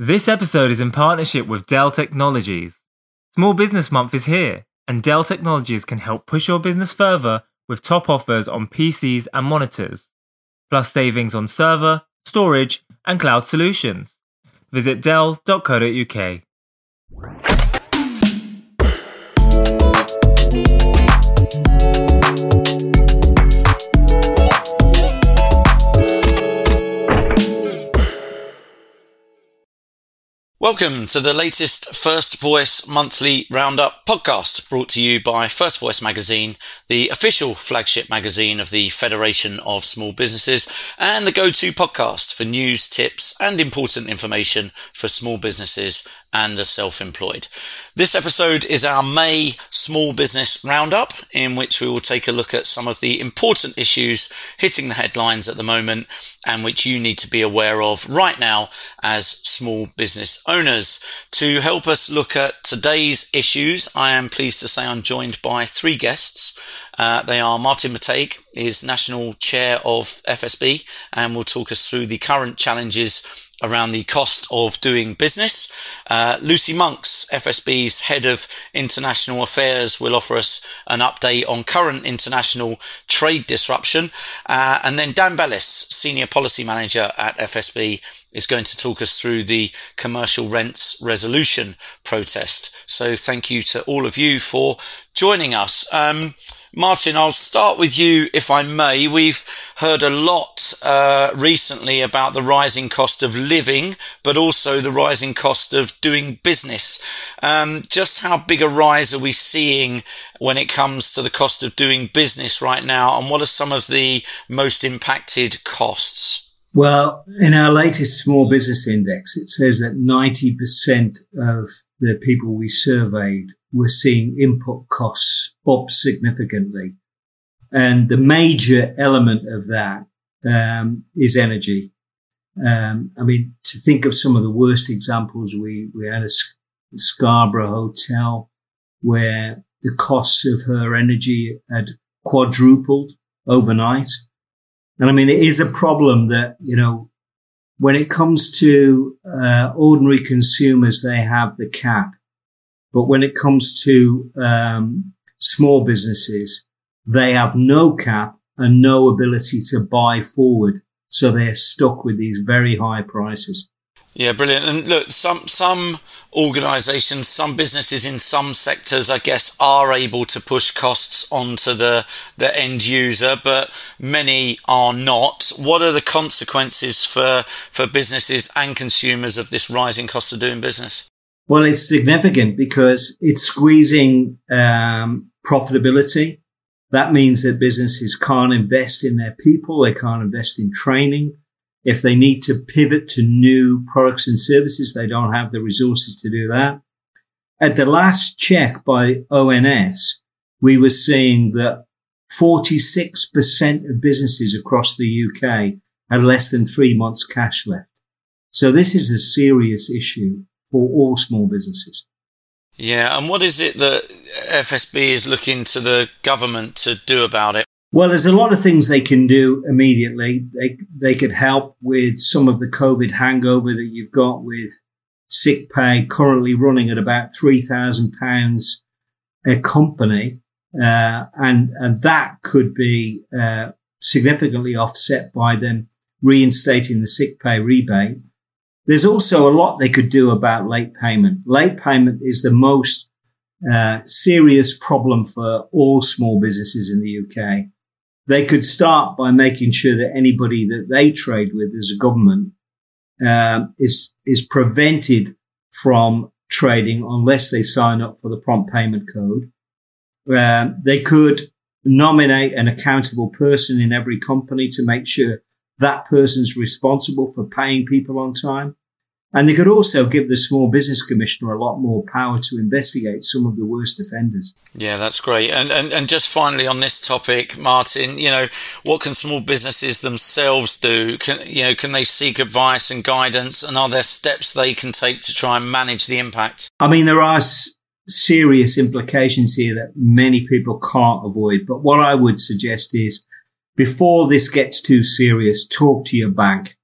This episode is in partnership with Dell Technologies. Small Business Month is here, and Dell Technologies can help push your business further with top offers on PCs and monitors, plus savings on server, storage, and cloud solutions. Visit dell.co.uk. Welcome to the latest First Voice monthly roundup podcast brought to you by First Voice magazine, the official flagship magazine of the Federation of Small Businesses and the go-to podcast for news, tips and important information for small businesses and the self-employed. This episode is our May small business roundup in which we will take a look at some of the important issues hitting the headlines at the moment and which you need to be aware of right now as small business owners. To help us look at today's issues, I am pleased to say I'm joined by three guests. Uh, they are Martin McTague, is National Chair of FSB, and will talk us through the current challenges around the cost of doing business. Uh, Lucy Monks, FSB's head of international affairs, will offer us an update on current international trade disruption. Uh, and then Dan Bellis, senior policy manager at FSB, is going to talk us through the commercial rents resolution process. So thank you to all of you for joining us. Um, Martin, I'll start with you, if I may. We've heard a lot uh, recently about the rising cost of living, but also the rising cost of doing business. Um, just how big a rise are we seeing when it comes to the cost of doing business right now, and what are some of the most impacted costs? Well, in our latest small business index, it says that 90% of the people we surveyed were seeing input costs up significantly. And the major element of that um, is energy. Um, I mean, to think of some of the worst examples, we, we had a Scarborough hotel where the costs of her energy had quadrupled overnight. And I mean, it is a problem that, you know, when it comes to uh, ordinary consumers, they have the cap. But when it comes to um, small businesses, they have no cap and no ability to buy forward. So they're stuck with these very high prices. Yeah, brilliant. And look, some some organisations, some businesses in some sectors, I guess, are able to push costs onto the the end user, but many are not. What are the consequences for for businesses and consumers of this rising cost of doing business? Well, it's significant because it's squeezing um, profitability. That means that businesses can't invest in their people, they can't invest in training if they need to pivot to new products and services, they don't have the resources to do that. At the last check by ONS, we were seeing that 46% of businesses across the UK had less than three months cash left. So this is a serious issue for all small businesses. Yeah, and what is it that FSB is looking to the government to do about it? Well, there's a lot of things they can do immediately. They, they could help with some of the COVID hangover that you've got with sick pay currently running at about £3,000 a company. Uh, and, and that could be, uh, significantly offset by them reinstating the sick pay rebate. There's also a lot they could do about late payment. Late payment is the most uh, serious problem for all small businesses in the UK they could start by making sure that anybody that they trade with as a government um, is is prevented from trading unless they sign up for the prompt payment code. Um, they could nominate an accountable person in every company to make sure that person's responsible for paying people on time. And they could also give the Small Business Commissioner a lot more power to investigate some of the worst offenders. Yeah, that's great. And, and and just finally on this topic, Martin, you know, what can small businesses themselves do? Can you know, can they seek advice and guidance? And are there steps they can take to try and manage the impact? I mean, there are s- serious implications here that many people can't avoid. But what I would suggest is before this gets too serious, talk to your bank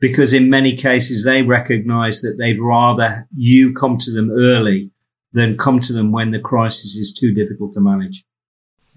because in many cases they recognize that they'd rather you come to them early than come to them when the crisis is too difficult to manage.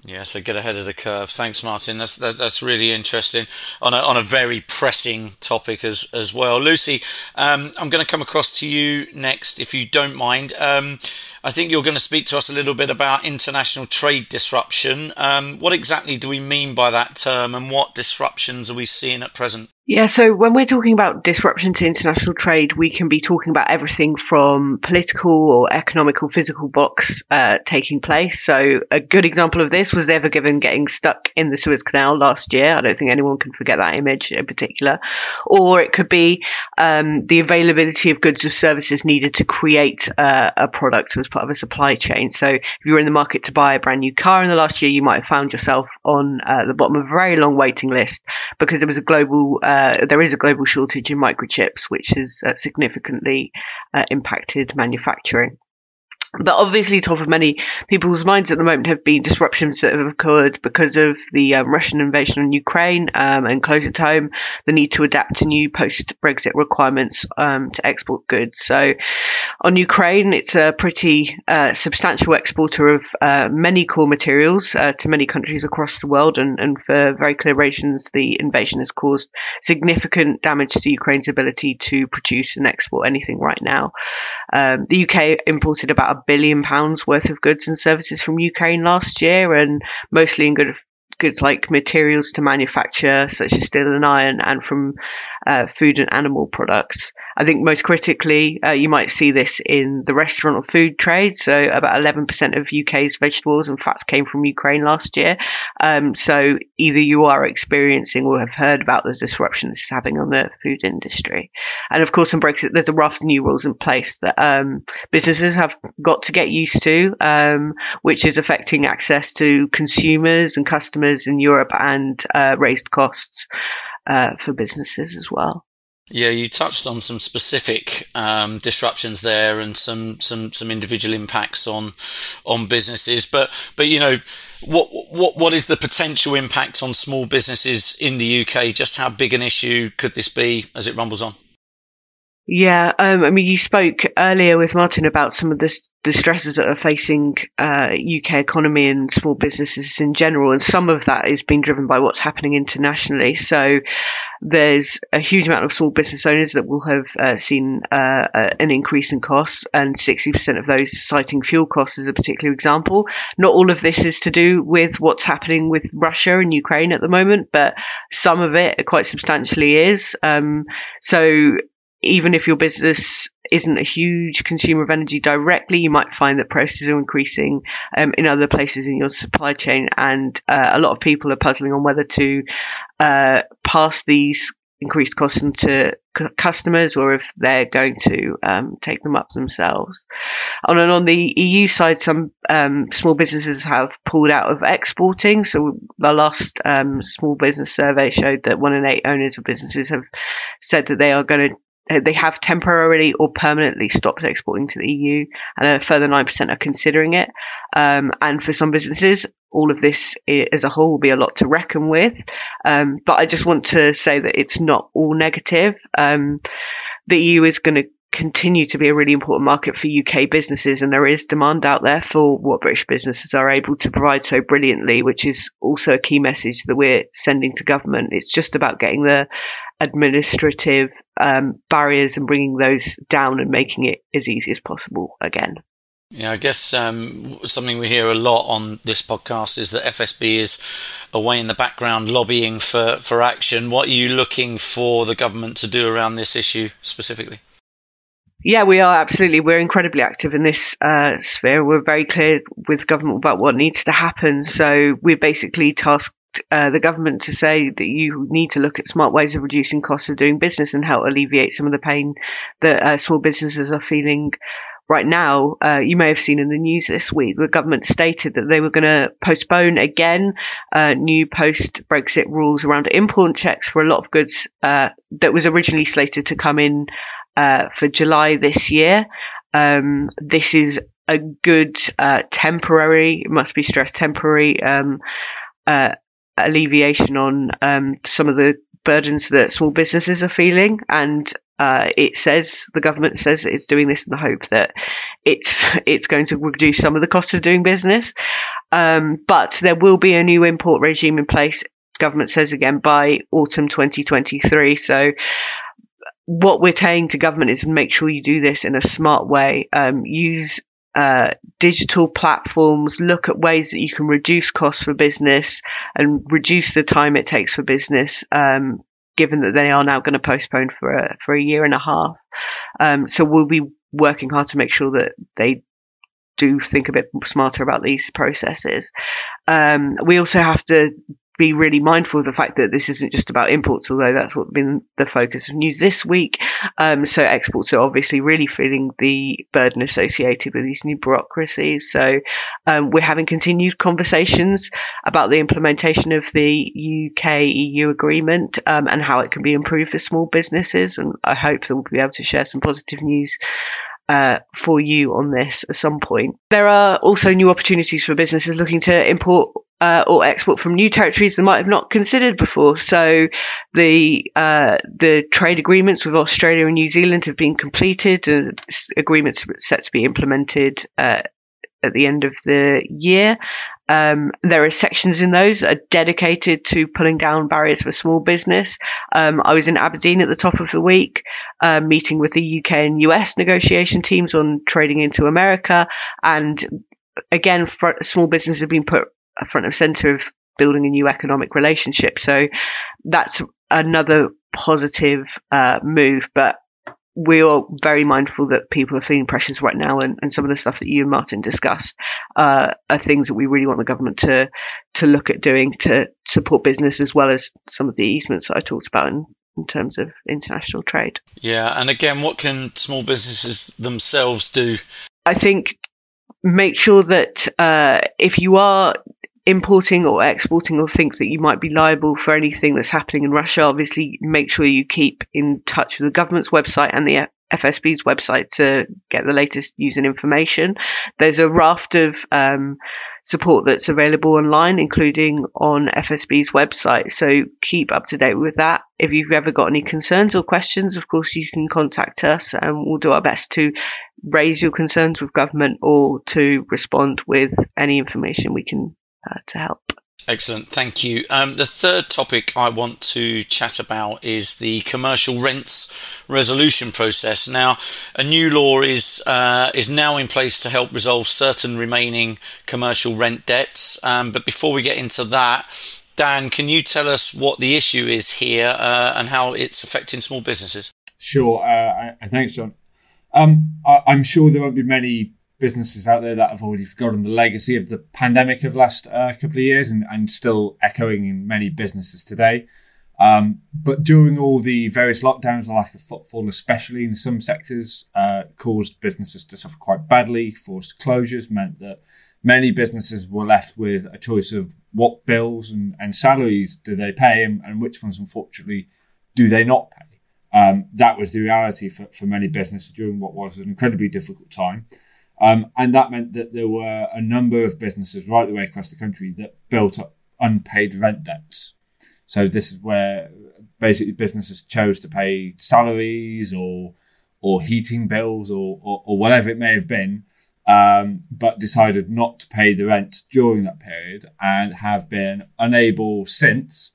Yeah, so get ahead of the curve. Thanks, Martin. That's that, that's really interesting on a on a very pressing topic as as well. Lucy, um, I'm going to come across to you next, if you don't mind. Um, I think you're going to speak to us a little bit about international trade disruption. Um, what exactly do we mean by that term, and what disruptions are we seeing at present? Yeah, so when we're talking about disruption to international trade, we can be talking about everything from political or economic or physical blocks uh, taking place. So a good example of this was Ever Given getting stuck in the Suez Canal last year. I don't think anyone can forget that image in particular. Or it could be um, the availability of goods or services needed to create uh, a product as part of a supply chain. So if you were in the market to buy a brand new car in the last year, you might have found yourself on uh, the bottom of a very long waiting list because there was a global uh, there is a global shortage in microchips, which has uh, significantly uh, impacted manufacturing. But obviously, top of many people's minds at the moment have been disruptions that have occurred because of the um, Russian invasion on Ukraine um, and close at home, the need to adapt to new post Brexit requirements um, to export goods. So, on Ukraine, it's a pretty uh, substantial exporter of uh, many core materials uh, to many countries across the world. And, and for very clear reasons, the invasion has caused significant damage to Ukraine's ability to produce and export anything right now. Um, the UK imported about a billion pounds worth of goods and services from Ukraine last year, and mostly in good goods like materials to manufacture, such as steel and iron, and from uh, food and animal products. I think most critically, uh, you might see this in the restaurant or food trade. So about 11% of UK's vegetables and fats came from Ukraine last year. Um, so either you are experiencing or have heard about the disruption this is having on the food industry. And of course, in Brexit, there's a raft of new rules in place that um, businesses have got to get used to, um, which is affecting access to consumers and customers in Europe and uh, raised costs uh, for businesses as well. Yeah, you touched on some specific um, disruptions there, and some some some individual impacts on on businesses. But but you know, what what what is the potential impact on small businesses in the UK? Just how big an issue could this be as it rumbles on? Yeah, um, I mean, you spoke earlier with Martin about some of the, the stresses that are facing uh, UK economy and small businesses in general, and some of that is being driven by what's happening internationally. So there's a huge amount of small business owners that will have uh, seen uh, an increase in costs, and 60% of those citing fuel costs as a particular example. Not all of this is to do with what's happening with Russia and Ukraine at the moment, but some of it quite substantially is. Um, so even if your business isn't a huge consumer of energy directly, you might find that prices are increasing um, in other places in your supply chain. And uh, a lot of people are puzzling on whether to uh, pass these increased costs into customers or if they're going to um, take them up themselves. And on the EU side, some um, small businesses have pulled out of exporting. So the last um, small business survey showed that one in eight owners of businesses have said that they are going to they have temporarily or permanently stopped exporting to the EU, and a further 9% are considering it. Um, and for some businesses, all of this as a whole will be a lot to reckon with. Um, but I just want to say that it's not all negative. Um, the EU is going to continue to be a really important market for UK businesses, and there is demand out there for what British businesses are able to provide so brilliantly, which is also a key message that we're sending to government. It's just about getting the administrative um, barriers and bringing those down and making it as easy as possible again. Yeah, I guess um, something we hear a lot on this podcast is that FSB is away in the background lobbying for, for action. What are you looking for the government to do around this issue specifically? Yeah, we are absolutely. We're incredibly active in this uh, sphere. We're very clear with government about what needs to happen. So we're basically tasked uh, the government to say that you need to look at smart ways of reducing costs of doing business and help alleviate some of the pain that uh, small businesses are feeling right now. Uh, you may have seen in the news this week the government stated that they were going to postpone again uh, new post Brexit rules around import checks for a lot of goods uh, that was originally slated to come in uh, for July this year. Um, this is a good uh, temporary, must be stressed, temporary um, uh, alleviation on um, some of the burdens that small businesses are feeling. And uh, it says the government says it's doing this in the hope that it's it's going to reduce some of the cost of doing business. Um, but there will be a new import regime in place. Government says again by autumn 2023. So what we're saying to government is make sure you do this in a smart way. Um, use uh, digital platforms, look at ways that you can reduce costs for business and reduce the time it takes for business. Um, given that they are now going to postpone for a, for a year and a half. Um, so we'll be working hard to make sure that they do think a bit smarter about these processes. Um, we also have to be really mindful of the fact that this isn't just about imports, although that's what's been the focus of news this week. Um, so exports are obviously really feeling the burden associated with these new bureaucracies. So um, we're having continued conversations about the implementation of the UK EU agreement um, and how it can be improved for small businesses. And I hope that we'll be able to share some positive news uh, for you on this at some point. There are also new opportunities for businesses looking to import uh, or export from new territories they might have not considered before. So the uh, the trade agreements with Australia and New Zealand have been completed, and agreements set to be implemented uh, at the end of the year. Um, there are sections in those that are dedicated to pulling down barriers for small business. Um, I was in Aberdeen at the top of the week, uh, meeting with the UK and US negotiation teams on trading into America. And again, small businesses have been put front of center of building a new economic relationship. So that's another positive uh, move. But we are very mindful that people are feeling pressures right now, and, and some of the stuff that you and Martin discussed uh, are things that we really want the government to to look at doing to support business as well as some of the easements that I talked about in, in terms of international trade. Yeah, and again, what can small businesses themselves do? I think make sure that uh, if you are importing or exporting or think that you might be liable for anything that's happening in Russia, obviously make sure you keep in touch with the government's website and the FSB's website to get the latest news and information. There's a raft of um, support that's available online, including on FSB's website. So keep up to date with that. If you've ever got any concerns or questions, of course, you can contact us and we'll do our best to raise your concerns with government or to respond with any information we can uh, to help. Excellent, thank you. Um, the third topic I want to chat about is the commercial rents resolution process. Now, a new law is uh, is now in place to help resolve certain remaining commercial rent debts. Um, but before we get into that, Dan, can you tell us what the issue is here uh, and how it's affecting small businesses? Sure, uh, and thanks, John. Um, I, am sure there won't be many businesses out there that have already forgotten the legacy of the pandemic of the last uh, couple of years and, and still echoing in many businesses today. Um, but during all the various lockdowns, the lack of footfall, especially in some sectors, uh, caused businesses to suffer quite badly. Forced closures meant that many businesses were left with a choice of what bills and, and salaries do they pay and, and, which ones, unfortunately, do they not pay. Um, that was the reality for, for many businesses during what was an incredibly difficult time. Um, and that meant that there were a number of businesses right the way across the country that built up unpaid rent debts. So this is where basically businesses chose to pay salaries or or heating bills or, or, or whatever it may have been, um, but decided not to pay the rent during that period and have been unable since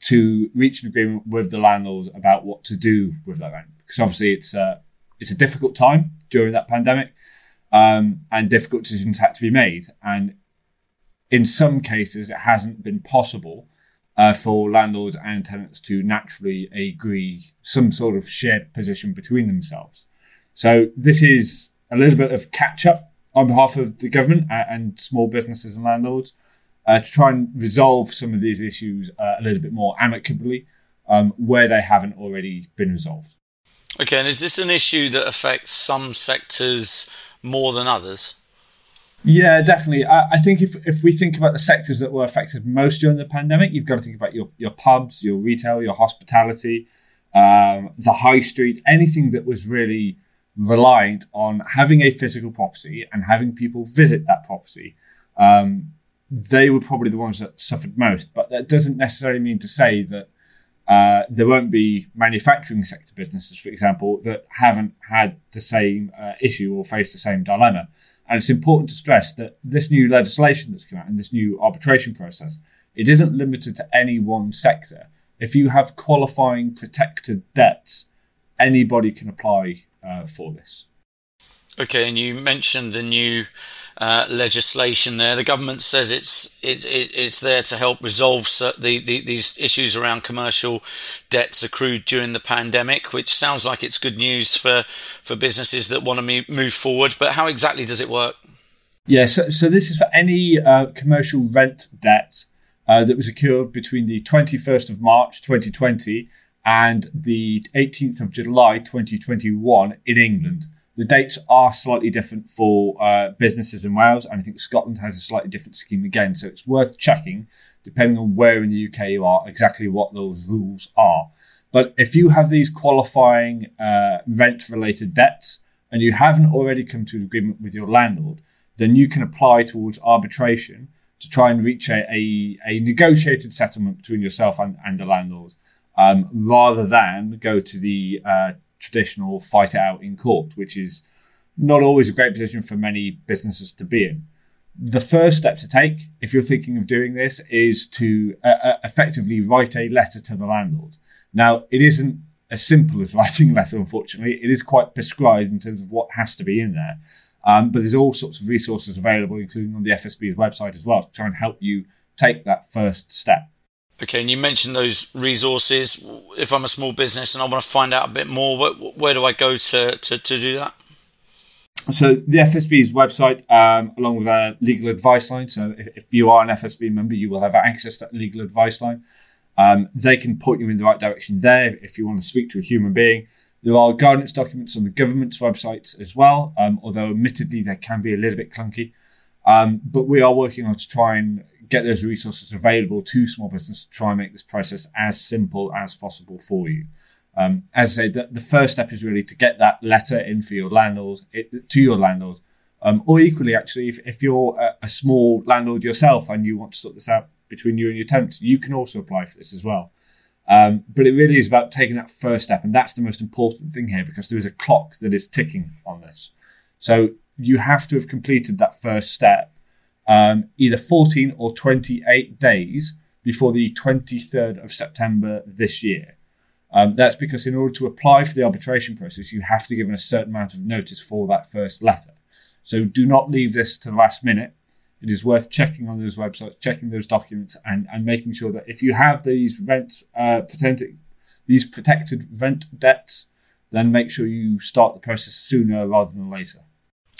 to reach an agreement with the landlords about what to do with that rent. Because obviously it's a, it's a difficult time during that pandemic um, and difficult decisions had to be made. And in some cases, it hasn't been possible uh, for landlords and tenants to naturally agree some sort of shared position between themselves. So this is a little bit of catch up on behalf of the government and small businesses and landlords uh, to try and resolve some of these issues uh, a little bit more amicably um, where they haven't already been resolved. Okay, and is this an issue that affects some sectors more than others? Yeah, definitely. I, I, think if, if we think about the sectors that were affected most during the pandemic, you've got to think about your, your pubs, your retail, your hospitality, um, the high street, anything that was really reliant on having a physical property and having people visit that property. Um, they were probably the ones that suffered most. But that doesn't necessarily mean to say that uh, there won't be manufacturing sector businesses, for example, that haven't had the same uh, issue or faced the same dilemma. And it's important to stress that this new legislation that's come out and this new arbitration process, it isn't limited to any one sector. If you have qualifying protected debts, anybody can apply uh, for this. Okay, and you mentioned the new uh, legislation there. The government says it's it, it, it's there to help resolve the, the, these issues around commercial debts accrued during the pandemic, which sounds like it's good news for for businesses that want to move forward. But how exactly does it work? Yeah, so, so this is for any uh, commercial rent debt uh, that was accrued between the 21st of March 2020 and the 18th of July 2021 in England. The dates are slightly different for uh, businesses in Wales, and I think Scotland has a slightly different scheme again. So it's worth checking, depending on where in the UK you are, exactly what those rules are. But if you have these qualifying uh, rent related debts and you haven't already come to an agreement with your landlord, then you can apply towards arbitration to try and reach a, a, a negotiated settlement between yourself and, and the landlord um, rather than go to the uh, traditional fight it out in court, which is not always a great position for many businesses to be in. The first step to take, if you're thinking of doing this, is to uh, uh effectively write a letter to the landlord. Now, it isn't as simple as writing a letter, unfortunately. It is quite prescribed in terms of what has to be in there. Um, but there's all sorts of resources available, including on the FSB's website as well, to try and help you take that first step. Okay, and you mentioned those resources. If I'm a small business and I want to find out a bit more, where, where do I go to, to, to do that? So the FSB's website, um, along with a legal advice line. So if, if, you are an FSB member, you will have access to that legal advice line. Um, they can point you in the right direction there if you want to speak to a human being. There are guidance documents on the government's websites as well, um, although admittedly they can be a little bit clunky. Um, but we are working on to try and get those resources available to small business to try and make this process as simple as possible for you. Um, as I say, the, the, first step is really to get that letter in for your landlords, it, to your landlords. Um, or equally, actually, if, if you're a, a, small landlord yourself and you want to sort this out between you and your tenants, you can also apply for this as well. Um, but it really is about taking that first step, and that's the most important thing here because there is a clock that is ticking on this. So you have to have completed that first step um, either 14 or 28 days before the 23rd of September this year. Um, that's because in order to apply for the arbitration process, you have to give a certain amount of notice for that first letter. So do not leave this to the last minute. It is worth checking on those websites, checking those documents, and, and making sure that if you have these rent uh, these protected rent debts, then make sure you start the process sooner rather than later.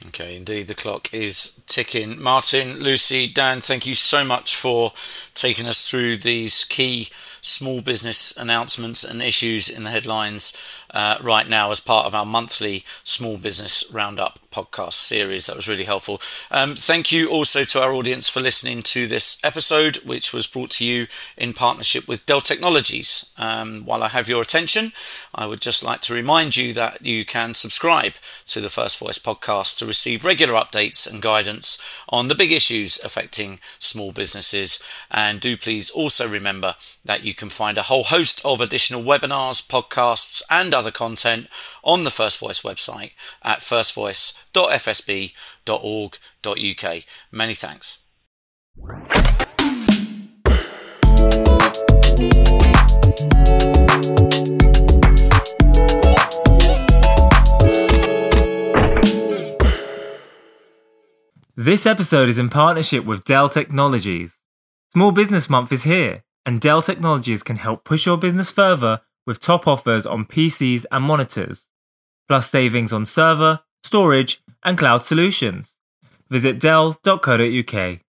Okay, indeed, the clock is ticking. Martin, Lucy, Dan, thank you so much for taking us through these key small business announcements and issues in the headlines uh, right now as part of our monthly small business roundup podcast series. That was really helpful. Um, thank you also to our audience for listening to this episode, which was brought to you in partnership with Dell Technologies. Um, while I have your attention, I would just like to remind you that you can subscribe to the First Voice podcast to receive regular updates and guidance on the big issues affecting small businesses. And do please also remember that you can find a whole host of additional webinars, podcasts, and other content on the First Voice website at firstvoice.fsb.org.uk. Many thanks. This episode is in partnership with Dell Technologies. Small Business Month is here, and Dell Technologies can help push your business further with top offers on PCs and monitors, plus savings on server, storage, and cloud solutions. Visit Dell.co.uk.